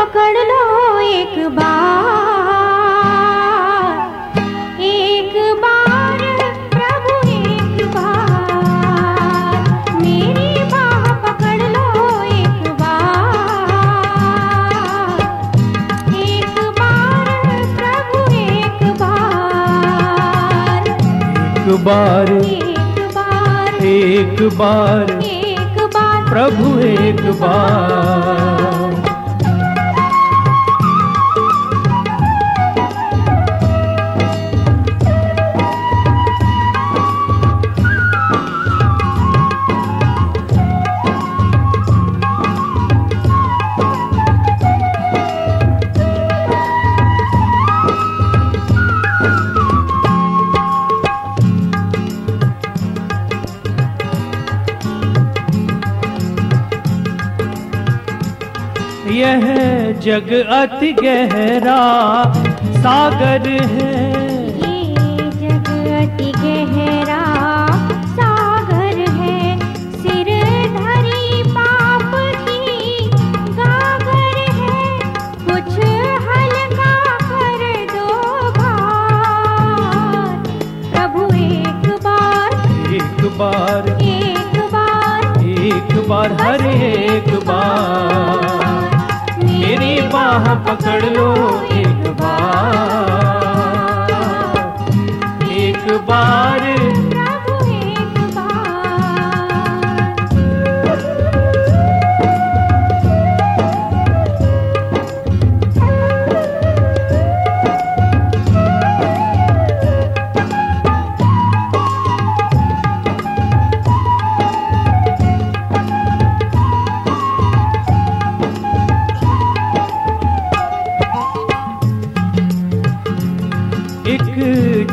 पकड़ लो एक बार। एक बार प्रभु एक बार। मेरी बाह पकड़ लो एक बार। एक बार प्रभु एक बार। एक बार एक बार एक बार एक बार। प्रभु एक बार। यह जग अति गहरा सागर है। ये जग अति गहरा सागर है। सिर धरी पाप की गागर है। कुछ हल्का कर दो भार प्रभु एक बार। एक बार। एक बार। एक बार हर एक बार। मेरी बाह पकड़ लो एक बार। एक बार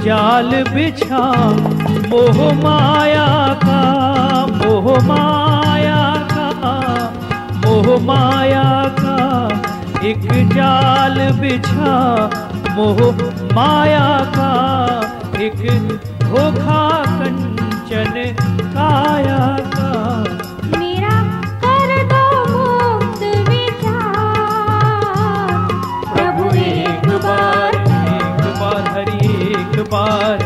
जाल बिछा, मोह माया का, मोह माया का, मोह माया का, एक जाल बिछा, मोह माया का, एक धोखा कंचन काया बार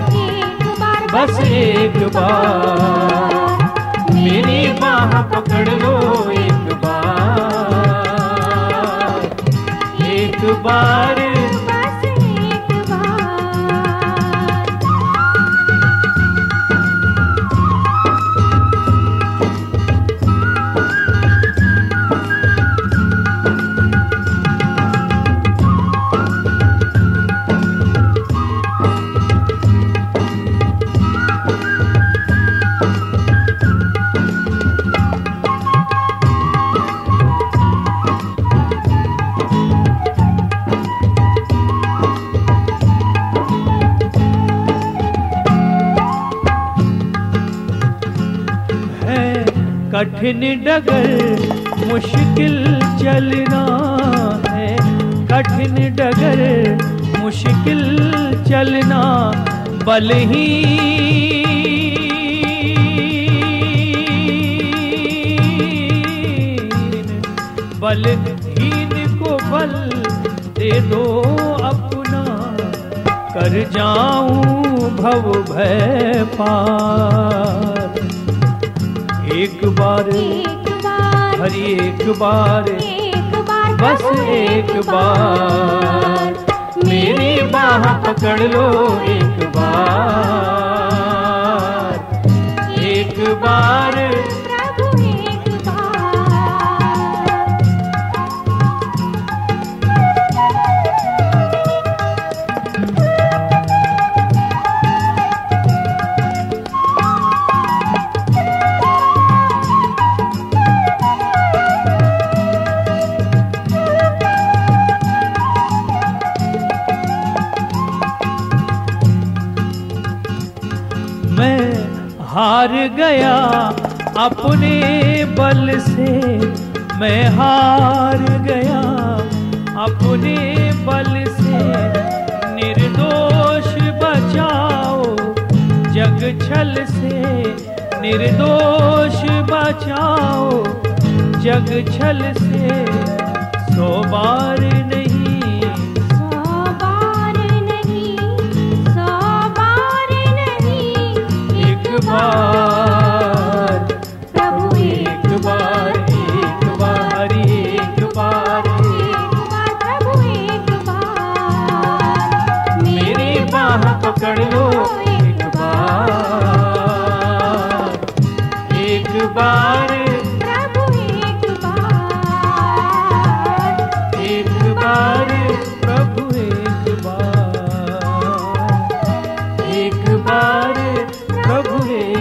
बस एक बार। मेरी बाह पकड़ लो एक बार। एक बार कठिन डगर मुश्किल चलना है। कठिन डगर मुश्किल चलना बल ही बलहीन। बलहीन को बल दे दो अपना। कर जाऊँ भव भय पार। एक बार एक बार हर एक बार एक बार बस एक बार मेरी बाह पकड़ लो एक बार। एक बार हार गया अपने बल से मैं हार गया अपने बल से। निर्दोष बचाओ जग छल से निर्दोष बचाओ जग छल से। सौ बार नहीं। सौ बार नहीं सौ बार नहीं एक बार Okay.